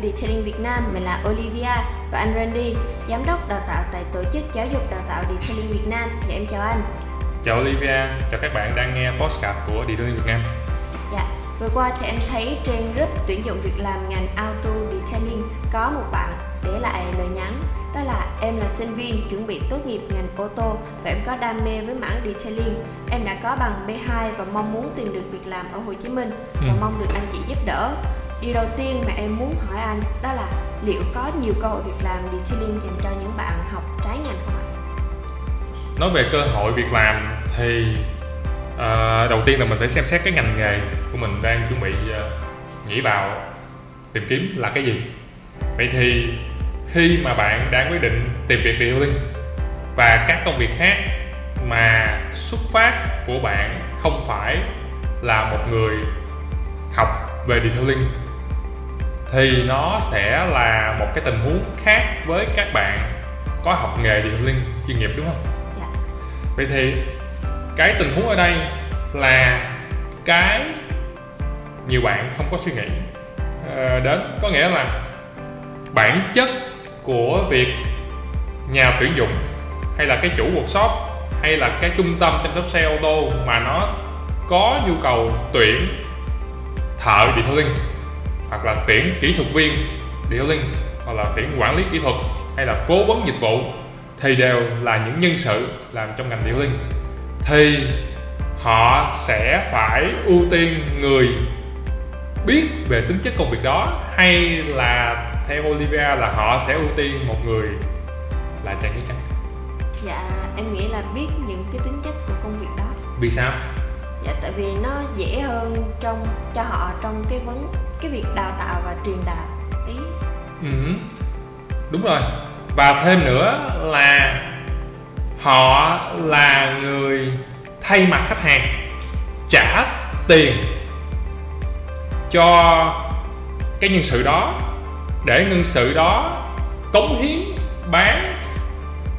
của Detailing Việt Nam. Mình là Olivia và anh Randy, giám đốc đào tạo tại tổ chức giáo dục đào tạo Detailing Việt Nam. Thì em chào anh. Chào Olivia, chào các bạn đang nghe podcast của Detailing Việt Nam. Dạ, vừa qua thì em thấy trên group tuyển dụng việc làm ngành auto detailing có một bạn để lại lời nhắn đó là em là sinh viên chuẩn bị tốt nghiệp ngành ô tô và em có đam mê với mảng detailing em đã có bằng B2 và mong muốn tìm được việc làm ở Hồ Chí Minh và Ừ. mong được anh chị giúp đỡ điều đầu tiên mà em muốn hỏi anh đó là liệu có nhiều cơ hội việc làm detailing dành cho những bạn học trái ngành không ạ? Nói về cơ hội việc làm thì ờ, đầu tiên là mình phải xem xét cái ngành nghề của mình đang chuẩn bị ờ, nhảy vào tìm kiếm là cái gì. Vậy thì khi mà bạn đang quyết định tìm việc detailing và các công việc khác mà xuất phát của bạn không phải là một người học về detailing thì nó sẽ là một cái tình huống khác với các bạn có học nghề detailing chuyên nghiệp đúng không? Dạ. Vậy thì cái tình huống ở đây là cái nhiều bạn không có suy nghĩ ờ, đến có nghĩa là bản chất của việc nhà tuyển dụng hay là cái chủ workshop hay là cái trung tâm chăm sóc xe ô tô mà nó có nhu cầu tuyển thợ detailing hoặc là tuyển kỹ thuật viên detailing hoặc là tuyển quản lý kỹ thuật hay là cố vấn dịch vụ thì đều là những nhân sự làm trong ngành detailing thì họ sẽ phải ưu tiên người biết về tính chất công việc đó hay là theo Olivia là họ sẽ ưu tiên một người là chàng trai trắng? Dạ, em nghĩ là biết những cái tính chất của công việc đó. Vì sao? Dạ tại vì nó dễ hơn trong cho họ trong cái vấn cái việc đào tạo và truyền đạt ý. Ừ, đúng rồi. Và thêm nữa là họ là người thay mặt khách hàng trả tiền cho cái nhân sự đó để nhân sự đó cống hiến bán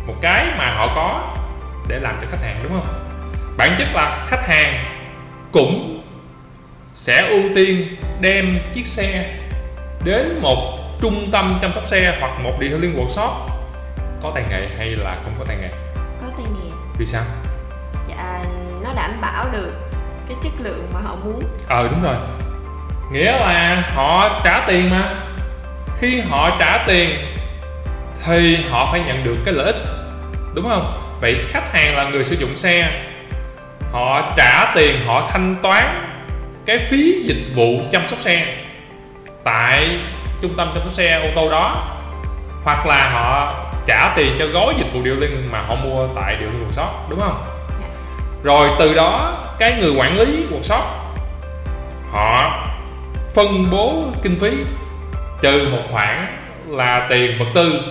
một cái mà họ có để làm cho khách hàng đúng không? Bản chất là khách hàng cũng sẽ ưu tiên đem chiếc xe đến một trung tâm chăm sóc xe hoặc một detailing workshop. Có tay nghề hay là không có tay nghề? Có tay nghề. Vì sao? Dạ nó đảm bảo được cái chất lượng mà họ muốn. Ờ đúng rồi. Nghĩa là họ trả tiền mà. Khi họ trả tiền thì họ phải nhận được cái lợi ích đúng không? Vậy khách hàng là người sử dụng xe họ trả tiền họ thanh toán cái phí dịch vụ chăm sóc xe tại trung tâm chăm sóc xe ô tô đó hoặc là họ trả tiền cho gói dịch vụ detailing mà họ mua tại detailing workshop đúng không dạ. rồi từ đó cái người quản lý workshop họ phân bố kinh phí trừ một khoản là tiền vật tư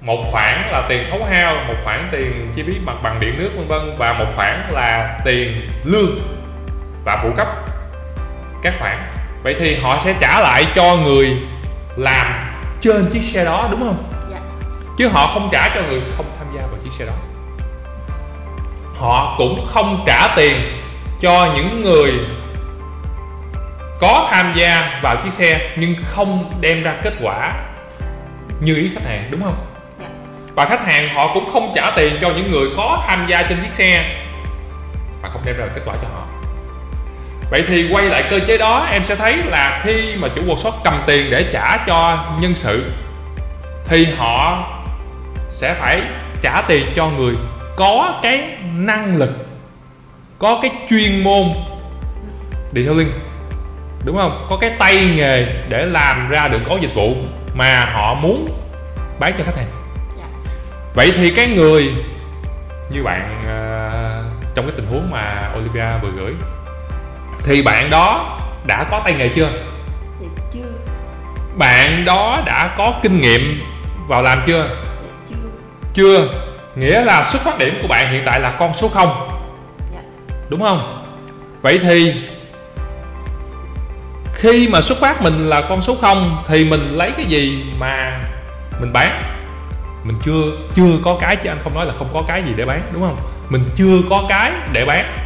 một khoản là tiền khấu hao một khoản tiền chi phí mặt bằng điện nước vân vân và một khoản là tiền lương và phụ cấp các khoản. Vậy thì họ sẽ trả lại cho người làm trên chiếc xe đó đúng không? Dạ. Chứ họ không trả cho người không tham gia vào chiếc xe đó. Họ cũng không trả tiền cho những người có tham gia vào chiếc xe nhưng không đem ra kết quả như ý khách hàng đúng không? Dạ. Và khách hàng họ cũng không trả tiền cho những người có tham gia trên chiếc xe mà không đem ra kết quả cho họ vậy thì quay lại cơ chế đó em sẽ thấy là khi mà chủ workshop cầm tiền để trả cho nhân sự thì họ sẽ phải trả tiền cho người có cái năng lực có cái chuyên môn detailing đúng không? Có cái tay nghề để làm ra được gói dịch vụ mà họ muốn bán cho khách hàng. Dạ. Vậy thì cái người như bạn ờ, trong cái tình huống mà Olivia vừa gửi thì bạn đó đã có tay nghề chưa? Dạ chưa. Bạn đó đã có kinh nghiệm vào làm chưa? Dạ chưa. Chưa. Nghĩa là xuất phát điểm của bạn hiện tại là con số 0 dạ. Đúng không? Vậy thì khi mà xuất phát mình là con số 0 thì mình lấy cái gì mà mình bán? Mình chưa chưa có cái chứ anh không nói là không có cái gì để bán đúng không? Mình chưa có cái để bán.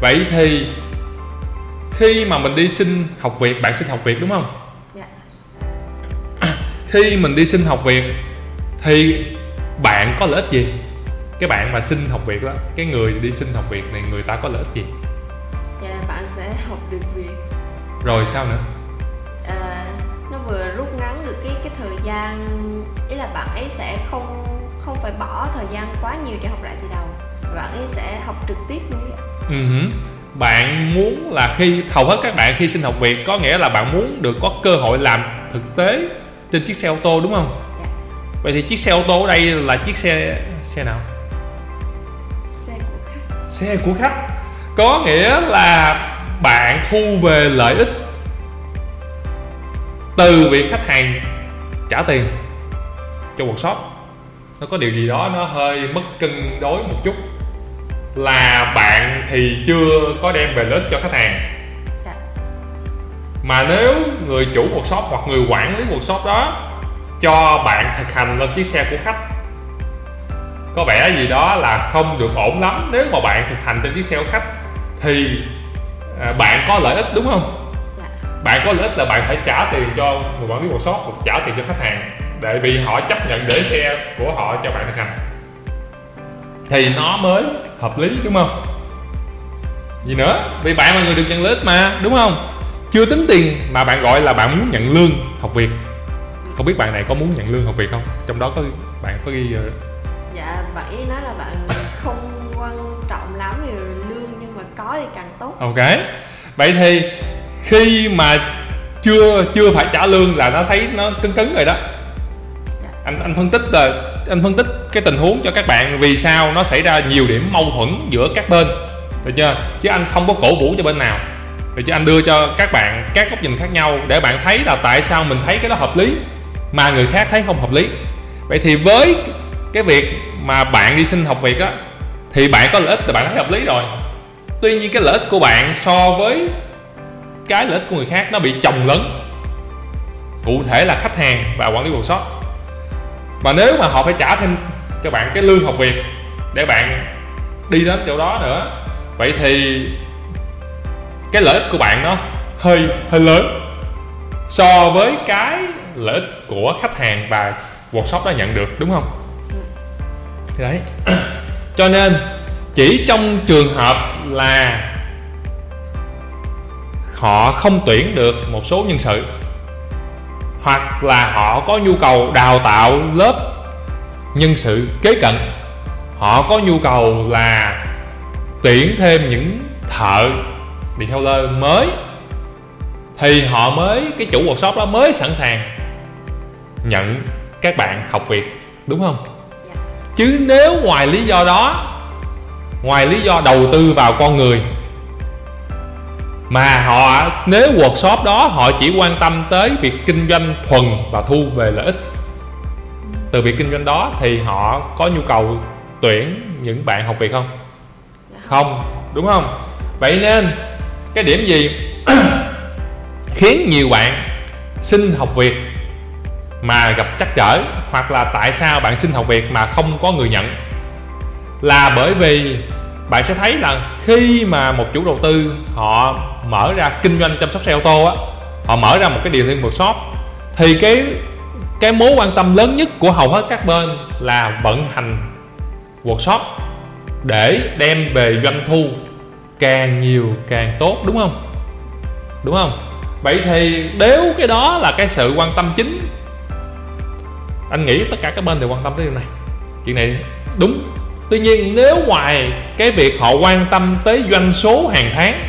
Vậy thì khi mà mình đi xin học việc bạn xin học việc đúng không? Dạ. Khi mình đi xin học việc thì bạn có lợi ích gì? Cái bạn mà xin học việc đó cái người đi xin học việc này người ta có lợi ích gì? Dạ là bạn sẽ học được việc. Rồi sao nữa? À, nó vừa rút ngắn được cái cái thời gian ý là bạn ấy sẽ không không phải bỏ thời gian quá nhiều để học lại từ đầu. Bạn ấy sẽ học trực tiếp nữa uh-huh. Bạn muốn là khi hầu hết các bạn khi xin học việc có nghĩa là bạn muốn được có cơ hội làm thực tế trên chiếc xe ô tô đúng không? Dạ. vậy thì chiếc xe ô tô ở đây là chiếc xe xe nào? Xe của khách. Xe của khách. Có nghĩa là bạn thu về lợi ích từ việc khách hàng trả tiền cho workshop. Nó có điều gì đó nó hơi mất cân đối một chút là bạn thì chưa có đem về lợi ích cho khách hàng dạ. mà nếu người chủ workshop hoặc người quản lý workshop đó cho bạn thực hành lên chiếc xe của khách có vẻ gì đó là không được ổn lắm nếu mà bạn thực hành trên chiếc xe của khách thì à, bạn có lợi ích đúng không dạ. bạn có lợi ích là bạn phải trả tiền cho người quản lý workshop hoặc trả tiền cho khách hàng để vì họ chấp nhận để xe của họ cho bạn thực hành thì nó mới hợp lý đúng không? Gì nữa? Vì bạn là người được nhận lợi ích mà đúng không? Chưa tính tiền mà bạn gọi là bạn muốn nhận lương học việc. Không biết bạn này có muốn nhận lương học việc không? Trong đó có bạn có ghi ờ, dạ bạn ấy nói là bạn không quan trọng lắm về lương nhưng mà có thì càng tốt. Ok. Vậy thì khi mà chưa chưa phải trả lương là nó thấy nó cứng cứng rồi đó. Dạ. anh anh phân tích là anh phân tích cái tình huống cho các bạn vì sao nó xảy ra nhiều điểm mâu thuẫn giữa các bên. Được chưa? Chứ anh không có cổ vũ cho bên nào. Được chứ anh đưa cho các bạn các góc nhìn khác nhau để bạn thấy là tại sao mình thấy cái đó hợp lý mà người khác thấy không hợp lý. Vậy thì với cái việc mà bạn đi xin học việc á, thì bạn có lợi ích thì bạn thấy hợp lý rồi. Tuy nhiên cái lợi ích của bạn so với cái lợi ích của người khác nó bị chồng lớn cụ thể là khách hàng và quản lý workshop mà nếu mà họ phải trả thêm cho bạn cái lương học việc để bạn đi đến chỗ đó nữa, vậy thì cái lợi ích của bạn nó hơi hơi lớn so với cái lợi ích của khách hàng và workshop đã nhận được, đúng không? Thì đấy. Cho nên, chỉ trong trường hợp là họ không tuyển được một số nhân sự hoặc là họ có nhu cầu đào tạo lớp nhân sự kế cận họ có nhu cầu là tuyển thêm những thợ đi theo lơ mới thì họ mới cái chủ workshop đó mới sẵn sàng nhận các bạn học việc đúng không dạ. chứ nếu ngoài lý do đó ngoài lý do đầu tư vào con người mà họ, nếu workshop đó, họ chỉ quan tâm tới việc kinh doanh thuần và thu về lợi ích. Từ việc kinh doanh đó thì họ có nhu cầu tuyển những bạn học việc không? Không, đúng không? Vậy nên, cái điểm gì khiến nhiều bạn xin học việc mà gặp trắc trở, hoặc là tại sao bạn xin học việc mà không có người nhận? Là bởi vì bạn sẽ thấy là khi mà một chủ đầu tư họ mở ra kinh doanh chăm sóc xe ô tô á, họ mở ra một cái điều liên workshop thì cái cái mối quan tâm lớn nhất của hầu hết các bên là vận hành workshop để đem về doanh thu càng nhiều càng tốt, đúng không? Đúng không? Vậy thì nếu cái đó là cái sự quan tâm chính, anh nghĩ tất cả các bên đều quan tâm tới điều này. Chuyện này đúng tuy nhiên, nếu ngoài cái việc họ quan tâm tới doanh số hàng tháng,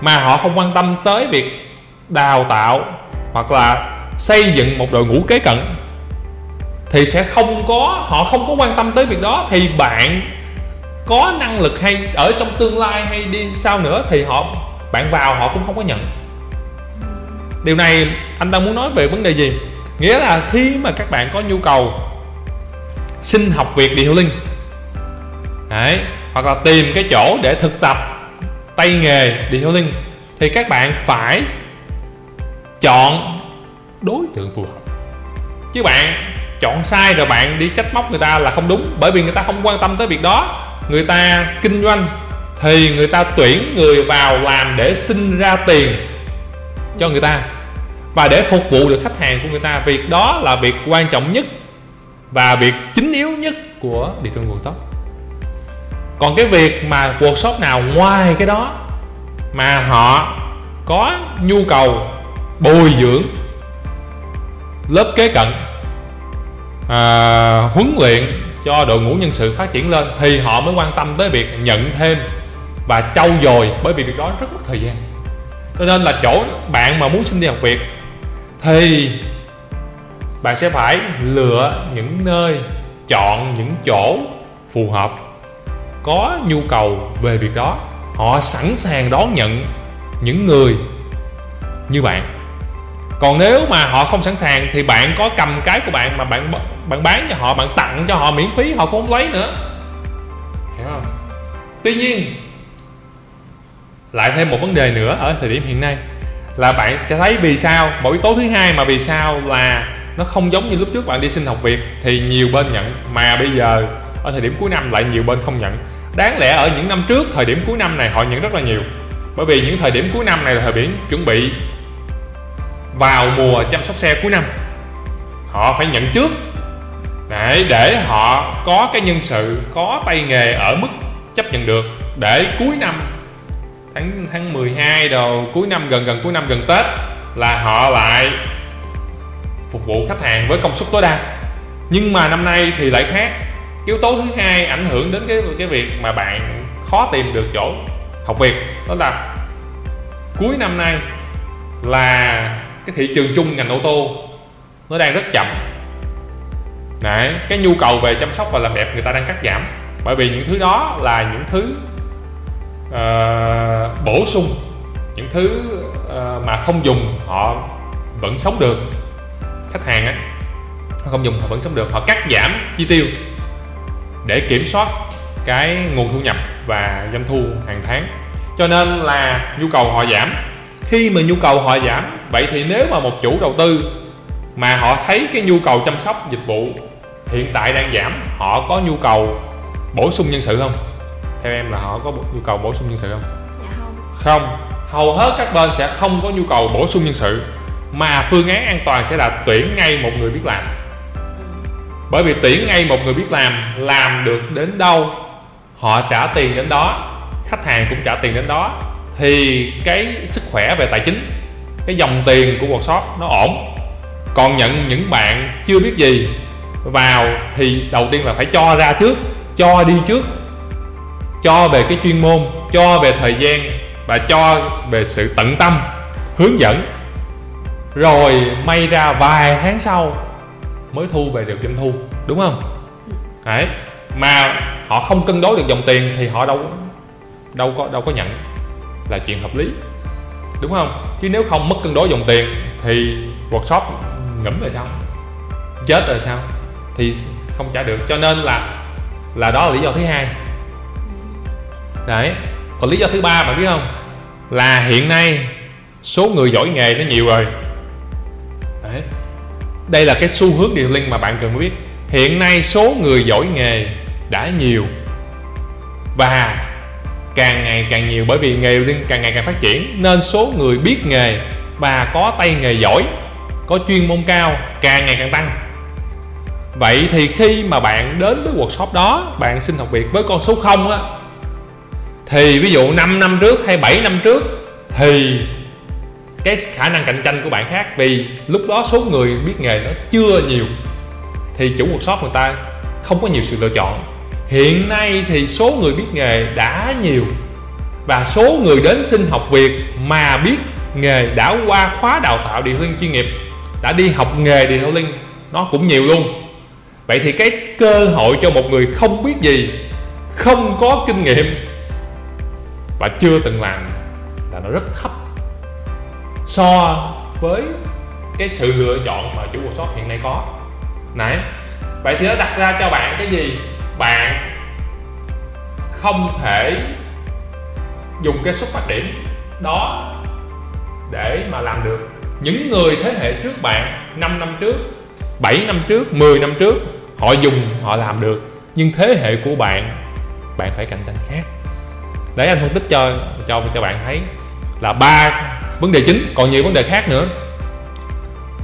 mà họ không quan tâm tới việc đào tạo hoặc là xây dựng một đội ngũ kế cận, thì sẽ không có, họ không có quan tâm tới việc đó. Thì bạn có năng lực hay ở trong tương lai hay đi sau nữa thì họ, bạn vào họ cũng không có nhận. Điều này anh đang muốn nói về vấn đề gì? Nghĩa là khi mà các bạn có nhu cầu xin học việc điều linh Đấy, hoặc là tìm cái chỗ để thực tập tay nghề detailing thì các bạn phải chọn đối tượng phù hợp. Chứ bạn chọn sai rồi bạn đi trách móc người ta là không đúng bởi vì người ta không quan tâm tới việc đó. Người ta kinh doanh thì người ta tuyển người vào làm để sinh ra tiền cho người ta và để phục vụ được khách hàng của người ta. Việc đó là việc quan trọng nhất và việc chính yếu nhất của địa trường workshop còn cái việc mà workshop nào ngoài cái đó mà họ có nhu cầu bồi dưỡng lớp kế cận à, huấn luyện cho đội ngũ nhân sự phát triển lên thì họ mới quan tâm tới việc nhận thêm và trau dồi bởi vì việc đó rất mất thời gian. Cho nên là chỗ bạn mà muốn xin đi học việc thì bạn sẽ phải lựa những nơi chọn những chỗ phù hợp có nhu cầu về việc đó. Họ sẵn sàng đón nhận những người như bạn. Còn nếu mà họ không sẵn sàng thì bạn có cầm cái của bạn mà bạn bạn bán cho họ, bạn tặng cho họ miễn phí, họ cũng không lấy nữa. Hiểu không? Tuy nhiên, lại thêm một vấn đề nữa ở thời điểm hiện nay là bạn sẽ thấy vì sao, một yếu tố thứ hai mà vì sao là nó không giống như lúc trước bạn đi xin học việc thì nhiều bên nhận. Mà bây giờ ở thời điểm cuối năm lại nhiều bên không nhận. Đáng lẽ ở những năm trước, thời điểm cuối năm này họ nhận rất là nhiều. Bởi vì những thời điểm cuối năm này là thời điểm chuẩn bị vào mùa chăm sóc xe cuối năm. Họ phải nhận trước. Để để họ có cái nhân sự, có tay nghề ở mức chấp nhận được. Để cuối năm, tháng tháng 12 đầu cuối năm, gần gần cuối năm, gần Tết là họ lại phục vụ khách hàng với công suất tối đa. Nhưng mà năm nay thì lại khác yếu tố thứ hai ảnh hưởng đến cái cái việc mà bạn khó tìm được chỗ học việc đó là cuối năm nay là cái thị trường chung ngành ô tô nó đang rất chậm. Đấy, cái nhu cầu về chăm sóc và làm đẹp người ta đang cắt giảm bởi vì những thứ đó là những thứ uh, bổ sung những thứ uh, mà không dùng họ vẫn sống được. Khách hàng á không dùng họ vẫn sống được họ cắt giảm chi tiêu để kiểm soát cái nguồn thu nhập và doanh thu hàng tháng. Cho nên là nhu cầu họ giảm. Khi mà nhu cầu họ giảm vậy thì nếu mà một chủ đầu tư mà họ thấy cái nhu cầu chăm sóc dịch vụ hiện tại đang giảm họ có nhu cầu bổ sung nhân sự không? Theo em là họ có nhu cầu bổ sung nhân sự không? Dạ không. Không. Hầu hết các bên sẽ không có nhu cầu bổ sung nhân sự mà phương án an toàn sẽ là tuyển ngay một người biết làm bởi vì tuyển ngay một người biết làm làm được đến đâu, họ trả tiền đến đó, khách hàng cũng trả tiền đến đó, thì cái sức khỏe về tài chính, cái dòng tiền của workshop nó ổn. Còn nhận những bạn chưa biết gì vào thì đầu tiên là phải cho ra trước, cho đi trước, cho về cái chuyên môn, cho về thời gian và cho về sự tận tâm, hướng dẫn. Rồi may ra vài tháng sau mới thu về được doanh thu, đúng không? Đấy. Mà họ không cân đối được dòng tiền thì họ đâu đâu có đâu có nhận. Là chuyện hợp lý, đúng không? Chứ nếu không mất cân đối dòng tiền thì workshop ngẫm rồi sao? Chết rồi sao? Thì không trả được. Cho nên là là đó là lý do thứ hai. Đấy. Còn lý do thứ ba bạn biết không? Là hiện nay số người giỏi nghề nó nhiều rồi đây là cái xu hướng điều linh mà bạn cần biết. Hiện nay số người giỏi nghề đã nhiều. Và càng ngày càng nhiều, bởi vì nghề liên càng ngày càng phát triển, nên số người biết nghề và có tay nghề giỏi, có chuyên môn cao càng ngày càng tăng. Vậy thì khi mà bạn đến với workshop đó, bạn xin học việc với con số 0 á, thì ví dụ 5 năm trước hay 7 năm trước, thì cái khả năng cạnh tranh của bạn khác, vì lúc đó số người biết nghề nó chưa nhiều, thì chủ workshop người ta không có nhiều sự lựa chọn. Hiện nay thì số người biết nghề đã nhiều, và số người đến xin học việc mà biết nghề đã qua khóa đào tạo điện linh chuyên nghiệp, đã đi học nghề điện thảo linh, nó cũng nhiều luôn. Vậy thì cái cơ hội cho một người không biết gì, không có kinh nghiệm và chưa từng làm là nó rất thấp so với cái sự lựa chọn mà chủ workshop hiện nay có. Nãy vậy thì nó đặt ra cho bạn cái gì? Bạn không thể dùng cái xuất phát điểm đó để mà làm được. Những người thế hệ trước bạn 5 năm trước 7 năm trước 10 năm trước, họ dùng, họ làm được. Nhưng thế hệ của bạn bạn phải cạnh tranh khác. Để anh phân tích cho cho cho bạn thấy là ba vấn đề chính, còn nhiều vấn đề khác nữa.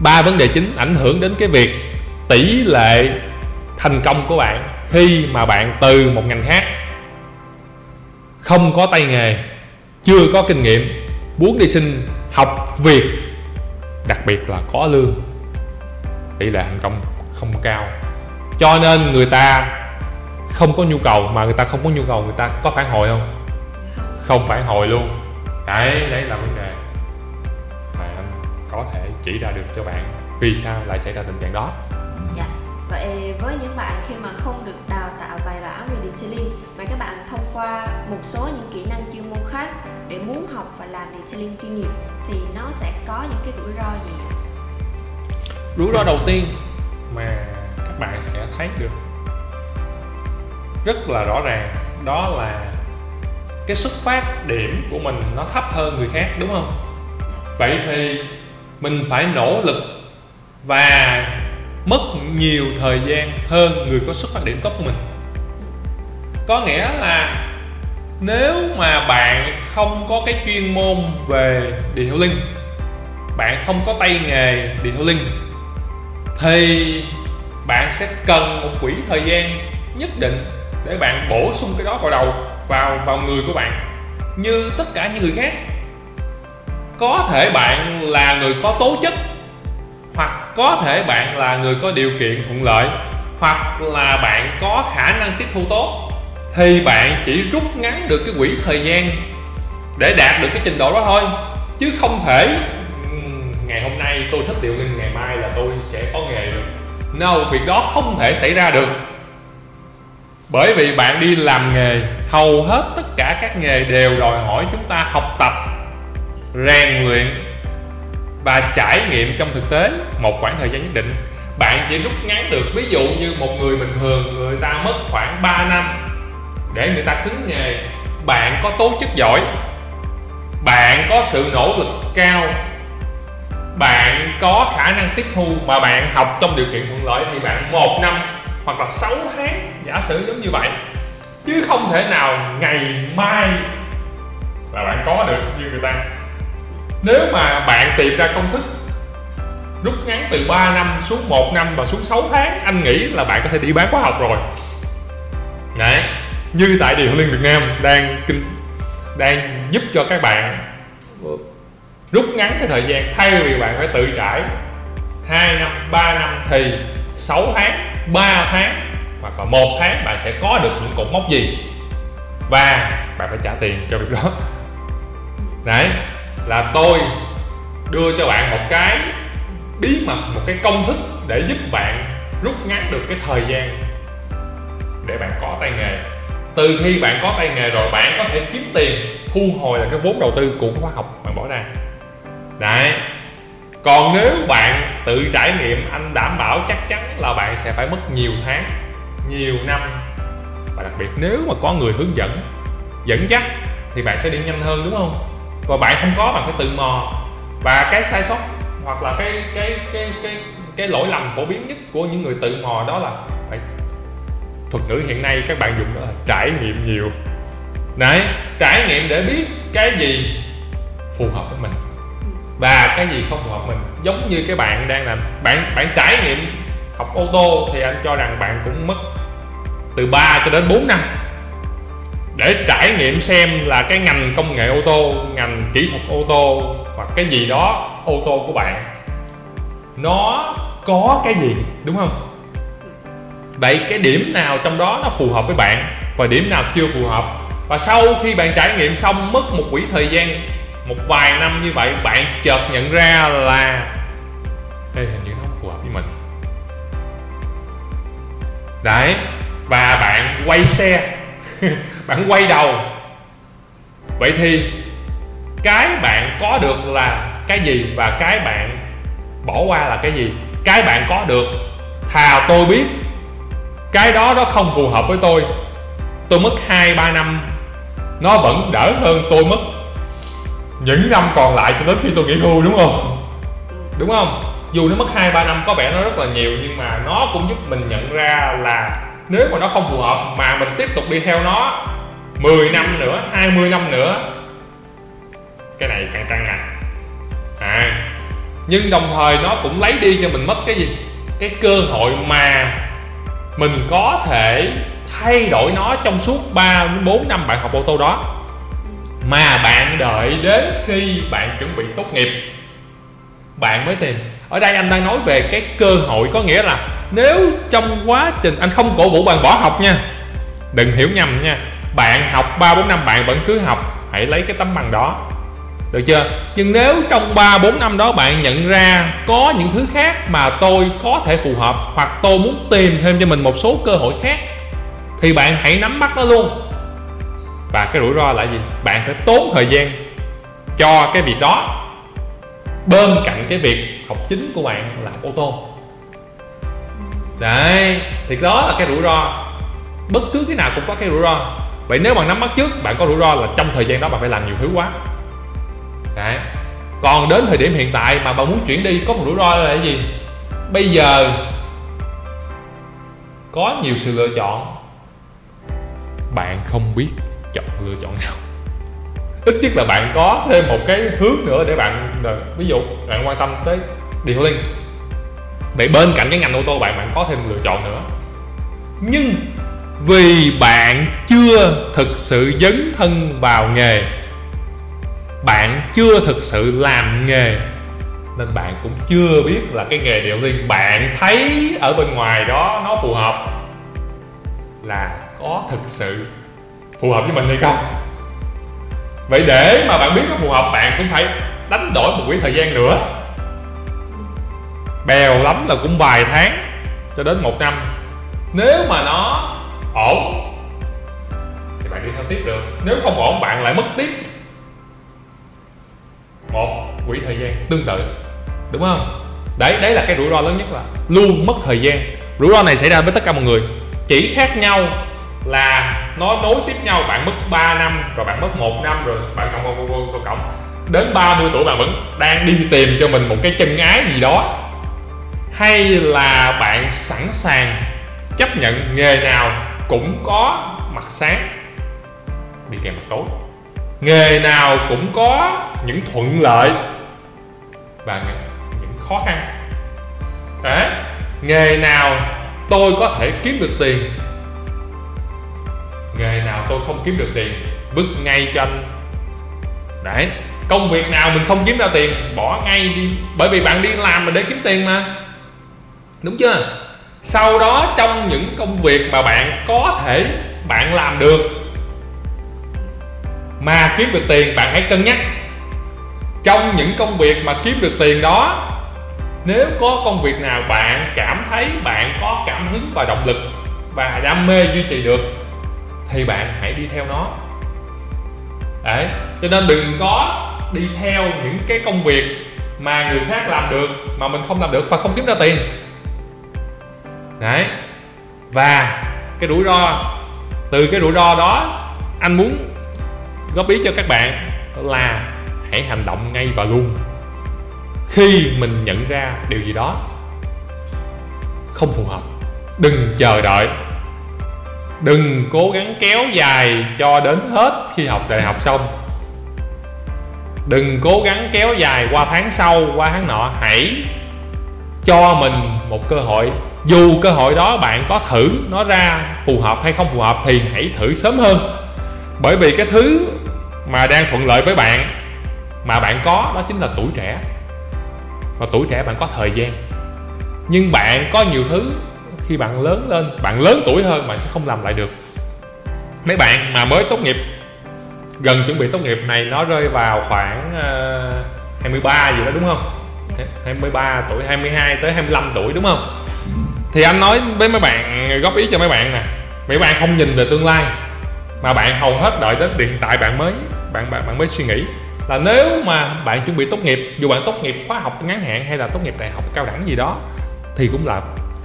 Ba vấn đề chính ảnh hưởng đến cái việc tỷ lệ thành công của bạn khi mà bạn từ một ngành khác. Không có tay nghề, chưa có kinh nghiệm, muốn đi xin học việc, đặc biệt là có lương, tỷ lệ thành công không cao. Cho nên người ta không có nhu cầu, mà người ta không có nhu cầu, người ta có phản hồi không? Không phản hồi luôn. Đấy đấy là vấn đề có thể chỉ ra được cho bạn vì sao lại xảy ra tình trạng đó. Dạ. Vậy với những bạn khi mà không được đào tạo bài bản về detailing mà các bạn thông qua một số những kỹ năng chuyên môn khác để muốn học và làm detailing chuyên nghiệp thì nó sẽ có những cái rủi ro gì ạ? Rủi ro đầu tiên mà các bạn sẽ thấy được rất là rõ ràng đó là cái xuất phát điểm của mình nó thấp hơn người khác đúng không? Vậy thì mình phải nỗ lực và mất nhiều thời gian hơn người có xuất phát điểm tốt của mình. Có nghĩa là nếu mà bạn không có cái chuyên môn về điện thao linh, bạn không có tay nghề điện thao linh, thì bạn sẽ cần một quỹ thời gian nhất định để bạn bổ sung cái đó vào đầu vào vào người của bạn. Như tất cả những người khác có thể bạn là người có tố chất, hoặc có thể bạn là người có điều kiện thuận lợi, hoặc là bạn có khả năng tiếp thu tốt, thì bạn chỉ rút ngắn được cái quỹ thời gian để đạt được cái trình độ đó thôi. Chứ không thể ngày hôm nay tôi thích điều linh, ngày mai là tôi sẽ có nghề được. No, việc đó không thể xảy ra được. Bởi vì bạn đi làm nghề, hầu hết tất cả các nghề đều đòi hỏi chúng ta học tập rèn luyện và trải nghiệm trong thực tế một khoảng thời gian nhất định. Bạn chỉ rút ngắn được, ví dụ như một người bình thường, người ta mất khoảng 3 năm để người ta cứng nghề, bạn có tố chất giỏi, bạn có sự nỗ lực cao, bạn có khả năng tiếp thu mà bạn học trong điều kiện thuận lợi thì bạn một năm hoặc là 6 tháng, giả sử giống như vậy. Chứ không thể nào ngày mai là bạn có được như người ta nếu mà bạn tìm ra công thức rút ngắn từ 3 năm xuống 1 năm và xuống 6 tháng, anh nghĩ là bạn có thể đi bán khóa học rồi. Đấy, như tại điện Liên Việt Nam đang kinh, đang giúp cho các bạn rút ngắn cái thời gian thay vì bạn phải tự trải 2 năm 3 năm thì 6 tháng 3 tháng hoặc là một tháng bạn sẽ có được những cột mốc gì. Và bạn phải trả tiền cho việc đó. Đấy là tôi đưa cho bạn một cái bí mật, một cái công thức để giúp bạn rút ngắn được cái thời gian để bạn có tay nghề. Từ khi bạn có tay nghề rồi, bạn có thể kiếm tiền thu hồi là cái vốn đầu tư của khóa học, bạn bỏ ra. Đấy. Còn nếu bạn tự trải nghiệm, anh đảm bảo chắc chắn là bạn sẽ phải mất nhiều tháng, nhiều năm. Và đặc biệt, nếu mà có người hướng dẫn dẫn dắt, thì bạn sẽ đi nhanh hơn, đúng không? Còn bạn không có, bạn phải tự mò. Và cái sai sót hoặc là cái cái cái cái cái lỗi lầm phổ biến nhất của những người tự mò đó là phải thuật ngữ hiện nay các bạn dùng đó là trải nghiệm nhiều. Đấy, trải nghiệm để biết cái gì phù hợp với mình và cái gì không phù hợp mình. Giống như cái bạn đang làm, bạn bạn trải nghiệm học ô tô thì anh cho rằng bạn cũng mất từ 3 cho đến 4 năm để trải nghiệm xem là cái ngành công nghệ ô tô, ngành kỹ thuật ô tô hoặc cái gì đó ô tô của bạn, nó có cái gì, đúng không? Vậy cái điểm nào trong đó nó phù hợp với bạn và điểm nào chưa phù hợp? Và sau khi bạn trải nghiệm xong mất một quỹ thời gian, một vài năm như vậy, bạn chợt nhận ra là đây hình như nó không phù hợp với mình. Đấy, và bạn quay xe. bạn quay đầu. Vậy thì cái bạn có được là cái gì và cái bạn bỏ qua là cái gì? Cái bạn có được thà tôi biết, cái đó nó không phù hợp với tôi. Tôi mất 2 3 năm, nó vẫn đỡ hơn tôi mất những năm còn lại cho đến khi tôi nghỉ hưu, đúng không? Đúng không? Dù nó mất 2 3 năm có vẻ nó rất là nhiều, nhưng mà nó cũng giúp mình nhận ra là nếu mà nó không phù hợp mà mình tiếp tục đi theo nó 10 năm nữa 20 năm nữa. Cái này càng căng à, à nhưng đồng thời nó cũng lấy đi cho mình mất cái gì? Cái cơ hội mà mình có thể thay đổi nó trong suốt 3 đến 4 năm bạn học ô tô đó. Mà bạn đợi đến khi bạn chuẩn bị tốt nghiệp bạn mới tìm. Ở đây anh đang nói về cái cơ hội có nghĩa là nếu trong quá trình anh không cổ vũ bạn bỏ học nha. Đừng hiểu nhầm nha bạn học 3 4 năm, bạn vẫn cứ học. Hãy lấy cái tấm bằng đó. Được chưa? Nhưng nếu trong 3 4 năm đó bạn nhận ra có những thứ khác mà tôi có thể phù hợp, hoặc tôi muốn tìm thêm cho mình một số cơ hội khác, thì bạn hãy nắm bắt nó luôn. Và cái rủi ro là gì? Bạn phải tốn thời gian cho cái việc đó. Bên cạnh cái việc học chính của bạn là học ô tô. Đấy, thì đó là cái rủi ro. Bất cứ cái nào cũng có cái rủi ro vậy nếu bạn nắm bắt trước, bạn có rủi ro là trong thời gian đó bạn phải làm nhiều thứ quá. Đấy. Còn đến thời điểm hiện tại mà bạn muốn chuyển đi, có một rủi ro là cái gì? Bây giờ có nhiều sự lựa chọn. Bạn không biết chọn lựa chọn nào. Ít nhất là bạn có thêm một cái hướng nữa để bạn ờ, ví dụ, bạn quan tâm tới detailing vậy bên cạnh cái ngành ô tô bạn bạn có thêm lựa chọn nữa. Nhưng vì bạn chưa thực sự dấn thân vào nghề. Bạn chưa thực sự làm nghề. Nên bạn cũng chưa biết là cái nghề điệu liên bạn thấy ở bên ngoài đó nó phù hợp là có thực sự phù hợp với mình hay không. Vậy để mà bạn biết nó phù hợp, bạn cũng phải đánh đổi một quỹ thời gian nữa. Bèo lắm là cũng vài tháng cho đến một năm. Nếu mà nó ổn. Thì bạn đi theo tiếp được. Nếu không ổn bạn lại mất tiếp. Một quỹ thời gian tương tự. Đúng không? Đấy đấy là cái rủi ro lớn nhất là luôn mất thời gian. Rủi ro này xảy ra với tất cả mọi người. Chỉ khác nhau là nó nối tiếp nhau bạn mất 3 năm rồi bạn mất một năm rồi bạn cộng cộng cộng, cộng, cộng. Đến 30 tuổi bạn vẫn đang đi tìm cho mình một cái chân ái gì đó. Hay là bạn sẵn sàng chấp nhận nghề nào cũng có mặt sáng, đi kèm mặt tối. Nghề nào cũng có những thuận lợi và những khó khăn. Đấy. nghề nào tôi có thể kiếm được tiền? Nghề nào tôi không kiếm được tiền, vứt ngay cho anh. Đấy, công việc nào mình không kiếm ra tiền, bỏ ngay đi. Bởi vì bạn đi làm mà để kiếm tiền mà. Đúng chưa? Sau đó trong những công việc mà bạn có thể bạn làm được, mà kiếm được tiền bạn hãy cân nhắc. Trong những công việc mà kiếm được tiền đó, nếu có công việc nào bạn cảm thấy bạn có cảm hứng và động lực và đam mê duy trì được, thì bạn hãy đi theo nó. Đấy, cho nên đừng có đi theo những cái công việc mà người khác làm được mà mình không làm được và không kiếm ra tiền đấy. Và cái rủi ro, từ cái rủi ro đó, anh muốn góp ý cho các bạn là hãy hành động ngay và luôn. Khi mình nhận ra điều gì đó không phù hợp, đừng chờ đợi. Đừng cố gắng kéo dài cho đến hết khi học đại học xong. Đừng cố gắng kéo dài qua tháng sau, qua tháng nọ. Hãy cho mình một cơ hội dù cơ hội đó bạn có thử nó ra phù hợp hay không phù hợp thì hãy thử sớm hơn. Bởi vì cái thứ mà đang thuận lợi với bạn mà bạn có đó chính là tuổi trẻ. Và tuổi trẻ bạn có thời gian. Nhưng bạn có nhiều thứ khi bạn lớn lên bạn lớn tuổi hơn bạn sẽ không làm lại được. Mấy bạn mà mới tốt nghiệp gần chuẩn bị tốt nghiệp này nó rơi vào khoảng uh, 23 gì đó đúng không? 23 tuổi 22 tới 25 tuổi đúng không thì anh nói với mấy bạn, góp ý cho mấy bạn nè. Mấy bạn không nhìn về tương lai, mà bạn hầu hết đợi đến hiện tại bạn mới, bạn bạn bạn mới suy nghĩ là nếu mà bạn chuẩn bị tốt nghiệp, dù bạn tốt nghiệp khóa học ngắn hạn hay là tốt nghiệp đại học cao đẳng gì đó, thì cũng là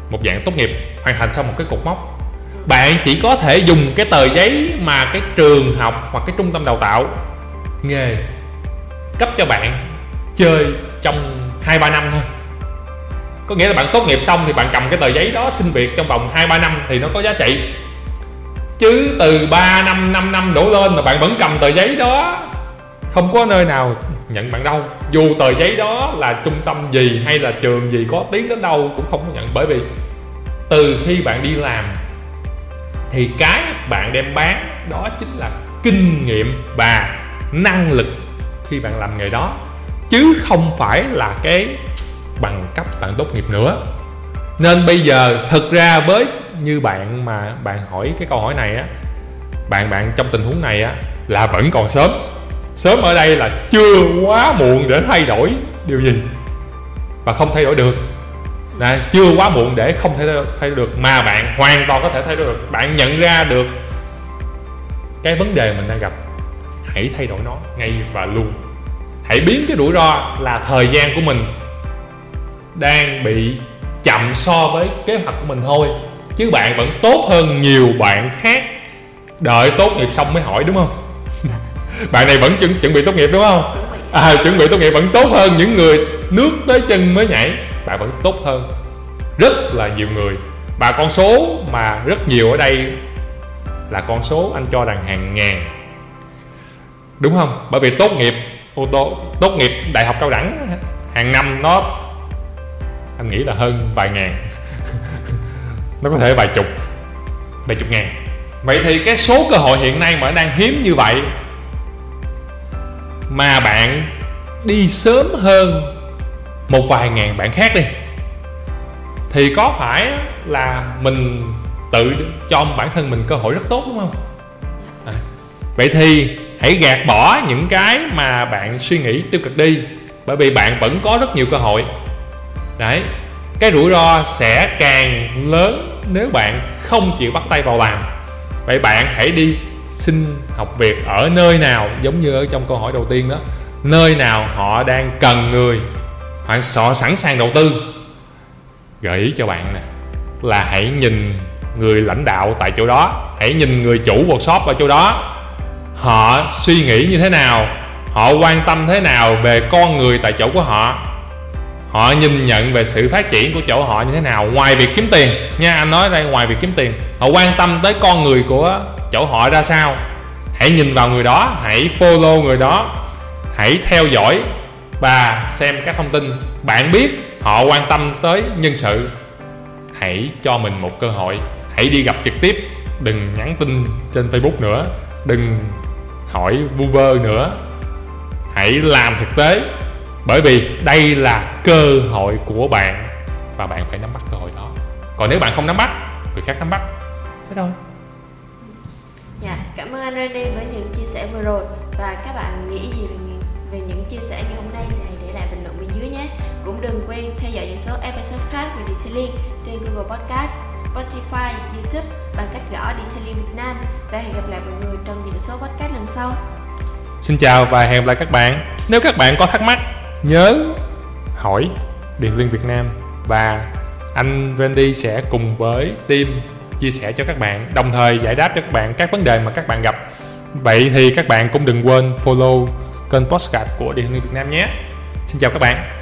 một dạng tốt nghiệp hoàn thành xong một cái cột mốc. Bạn chỉ có thể dùng cái tờ giấy mà cái trường học hoặc cái trung tâm đào tạo, nghề, cấp cho bạn chơi trong hai ba năm thôi có nghĩa là bạn tốt nghiệp xong thì bạn cầm cái tờ giấy đó xin việc trong vòng hai, ba năm thì nó có giá trị. Chứ từ 3 năm 5 năm đổ lên mà bạn vẫn cầm tờ giấy đó, không có nơi nào nhận bạn đâu. Dù tờ giấy đó là trung tâm gì hay là trường gì có tiếng đến đâu cũng không có nhận. Bởi vì từ khi bạn đi làm thì cái bạn đem bán đó chính là kinh nghiệm và năng lực khi bạn làm nghề đó. Chứ không phải là cái bằng cấp bạn tốt nghiệp nữa. Nên bây giờ thực ra với như bạn mà bạn hỏi cái câu hỏi này á, bạn bạn trong tình huống này á, là vẫn còn sớm. Sớm ở đây là chưa quá muộn để thay đổi điều gì. Và không thay đổi được. Là chưa quá muộn để không thể thay đổi được. Mà bạn hoàn toàn có thể thay đổi được. Bạn nhận ra được cái vấn đề mình đang gặp. Hãy thay đổi nó ngay và luôn. Hãy biến cái rủi ro là thời gian của mình đang bị chậm so với kế hoạch của mình thôi. Chứ bạn vẫn tốt hơn nhiều bạn khác. Đợi tốt nghiệp xong mới hỏi đúng không? Bạn này vẫn chuẩn, chuẩn bị tốt nghiệp đúng không? À, chuẩn bị tốt nghiệp vẫn tốt hơn những người nước tới chân mới nhảy. Bạn vẫn tốt hơn. Rất là nhiều người. Và con số mà rất nhiều ở đây là con số anh cho rằng hàng ngàn. Đúng không? Bởi vì tốt nghiệp ô tô tốt nghiệp đại học cao đẳng hàng năm nó anh nghĩ là hơn vài ngàn. Nó có thể vài chục vài chục ngàn. Vậy thì cái số cơ hội hiện nay mà đang hiếm như vậy mà bạn đi sớm hơn một vài ngàn bạn khác đi thì có phải là mình tự cho bản thân mình cơ hội rất tốt đúng không? À, vậy thì hãy gạt bỏ những cái mà bạn suy nghĩ tiêu cực đi bởi vì bạn vẫn có rất nhiều cơ hội đấy, cái rủi ro sẽ càng lớn nếu bạn không chịu bắt tay vào làm vậy bạn hãy đi xin học việc ở nơi nào, giống như ở trong câu hỏi đầu tiên đó, nơi nào họ đang cần người họ họ sẵn sàng đầu tư. Gợi ý cho bạn nè, là hãy nhìn người lãnh đạo tại chỗ đó, hãy nhìn người chủ workshop ở chỗ đó. Họ suy nghĩ như thế nào, họ quan tâm thế nào về con người tại chỗ của họ họ nhìn nhận về sự phát triển của chỗ họ như thế nào, ngoài việc kiếm tiền. Nha, anh nói đây, ngoài việc kiếm tiền, họ quan tâm tới con người của chỗ họ ra sao. Hãy nhìn vào người đó, hãy follow người đó, hãy theo dõi và xem các thông tin. Bạn biết họ quan tâm tới nhân sự. Hãy cho mình một cơ hội. Hãy đi gặp trực tiếp. Đừng nhắn tin trên facebook nữa. Đừng hỏi vu vơ nữa. Hãy làm thực tế bởi vì đây là cơ hội của bạn và bạn phải nắm bắt cơ hội đó. Còn nếu bạn không nắm bắt người khác nắm bắt. Thế thôi. Dạ cảm ơn anh Randy với những chia sẻ vừa rồi. Và các bạn nghĩ gì về về những chia sẻ ngày hôm nay thì hãy để lại bình luận bên dưới nhé. Cũng đừng quên theo dõi những số episode khác về Detailing trên Google Podcast, Spotify, YouTube bằng cách gõ Detailing Việt Nam. Và hẹn gặp lại mọi người trong những số podcast lần sau. Xin chào và hẹn gặp lại các bạn. Nếu các bạn có thắc mắc, nhớ hỏi Điện Liên Việt Nam và anh Wendy sẽ cùng với team chia sẻ cho các bạn, đồng thời giải đáp cho các bạn các vấn đề mà các bạn gặp. Vậy thì các bạn cũng đừng quên follow kênh podcast của Điện Liên Việt Nam nhé. Xin chào các bạn.